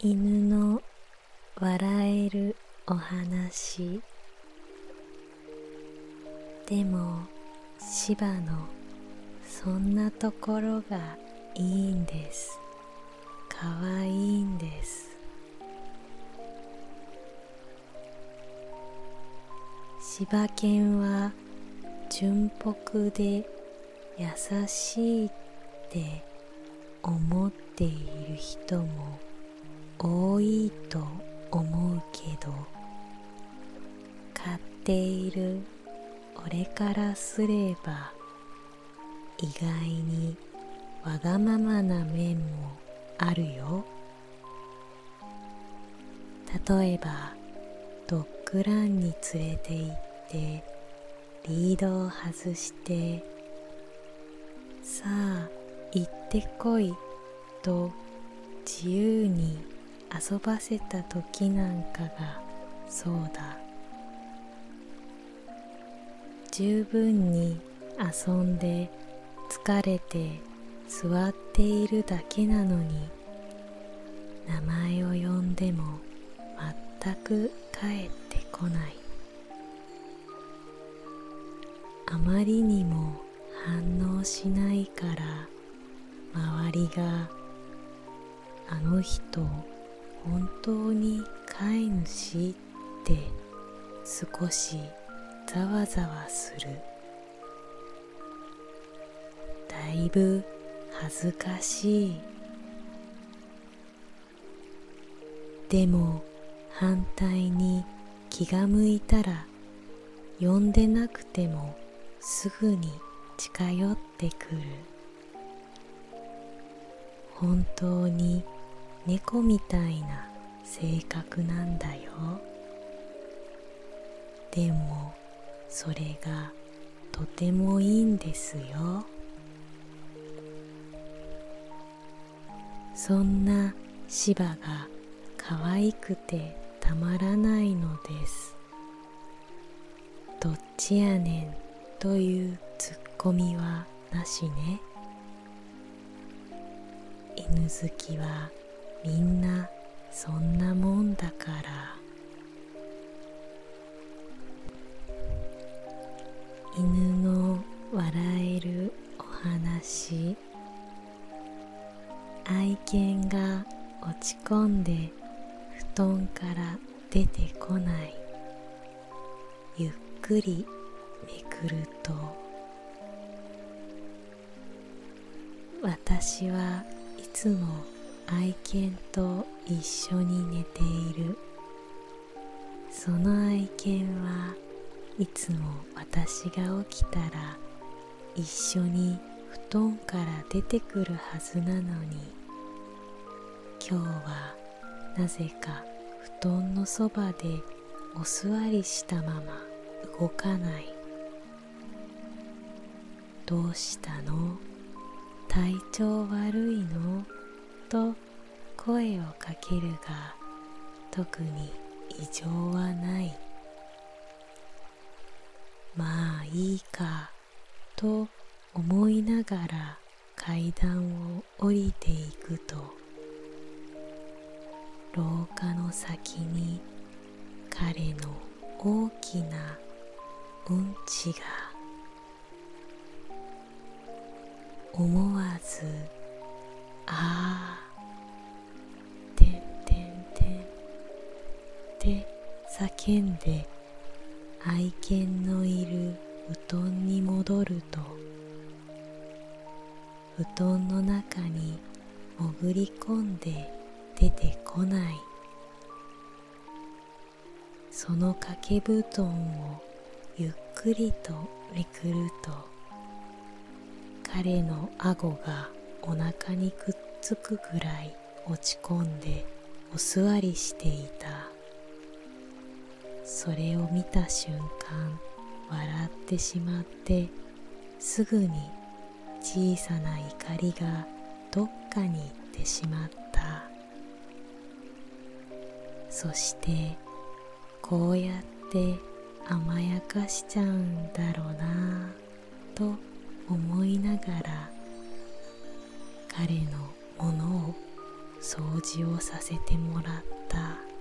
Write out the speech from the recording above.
犬の笑えるお話。でも芝のそんなところがいいんです。かわいいんです。柴犬は純朴で優しいって思っている人も多いと思うけど飼っている俺からすれば意外にわがままな面もあるよ。例えばドッグランに連れて行ってリードを外してさあ行ってこいと自由に遊ばせた時なんかがそうだ。十分に遊んで疲れて座っているだけなのに名前を呼んでも全く帰ってこない。あまりにも反応しないから周りがあの人本当に飼い主って少しざわざわする。だいぶ恥ずかしい。でも反対に気が向いたら呼んでなくてもすぐに近寄ってくる。本当に猫みたいな性格なんだよ。でもそれがとてもいいんですよ。そんな芝が可愛くてたまらないのです。どっちやねんというツッコミはなしね。犬好きはみんなそんなもんだから。犬の笑えるお話。愛犬が落ち込んで布団から出てこない。ゆっくりめくると。私はいつも愛犬と一緒に寝ている。その愛犬はいつも私が起きたら一緒に布団から出てくるはずなのに。今日はなぜか布団のそばでお座りしたまま動かない。どうしたの？体調悪いの？と声をかけるが特に異常はないまあいいかと思いながら階段を降りていくと廊下の先に彼の大きなうんちが思わずああてんてんてんって叫んで愛犬のいる布団に戻ると布団の中に潜り込んで出てこない。その掛け布団をゆっくりとめくると彼の顎がお腹にくっつくぐらい落ち込んでお座りしていた。それを見た瞬間笑ってしまってすぐに小さな怒りがどっかに行ってしまった。そしてこうやって甘やかしちゃうんだろうなと思いながら彼のものを掃除をさせてもらった。